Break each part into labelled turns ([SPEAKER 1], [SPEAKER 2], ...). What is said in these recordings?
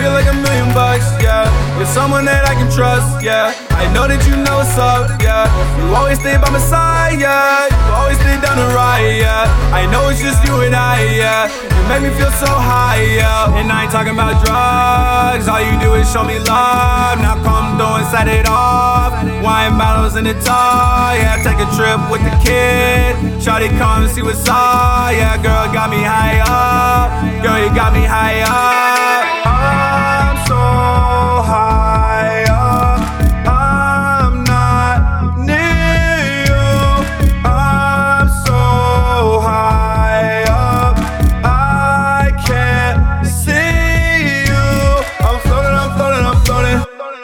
[SPEAKER 1] feel like a million bucks, yeah. You're someone that I can trust, yeah. I know that you know what's up, yeah. You always stay by my side, yeah. You always stay down the ride, yeah. I know it's just you and I, yeah. You make me feel so high, yeah. And I ain't talking about drugs. All you do is show me love. Now come throw and set it off. Wine bottles in the tall, yeah. Take a trip with the kid. Charlie come see what's up, yeah. Girl, got me high up. Girl, you got me high up.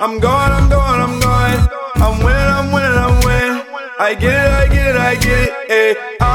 [SPEAKER 1] I'm going, I'm going, I'm going. I'm winning, I'm winning, I'm winning. I get it, I get it, I get it. Eh.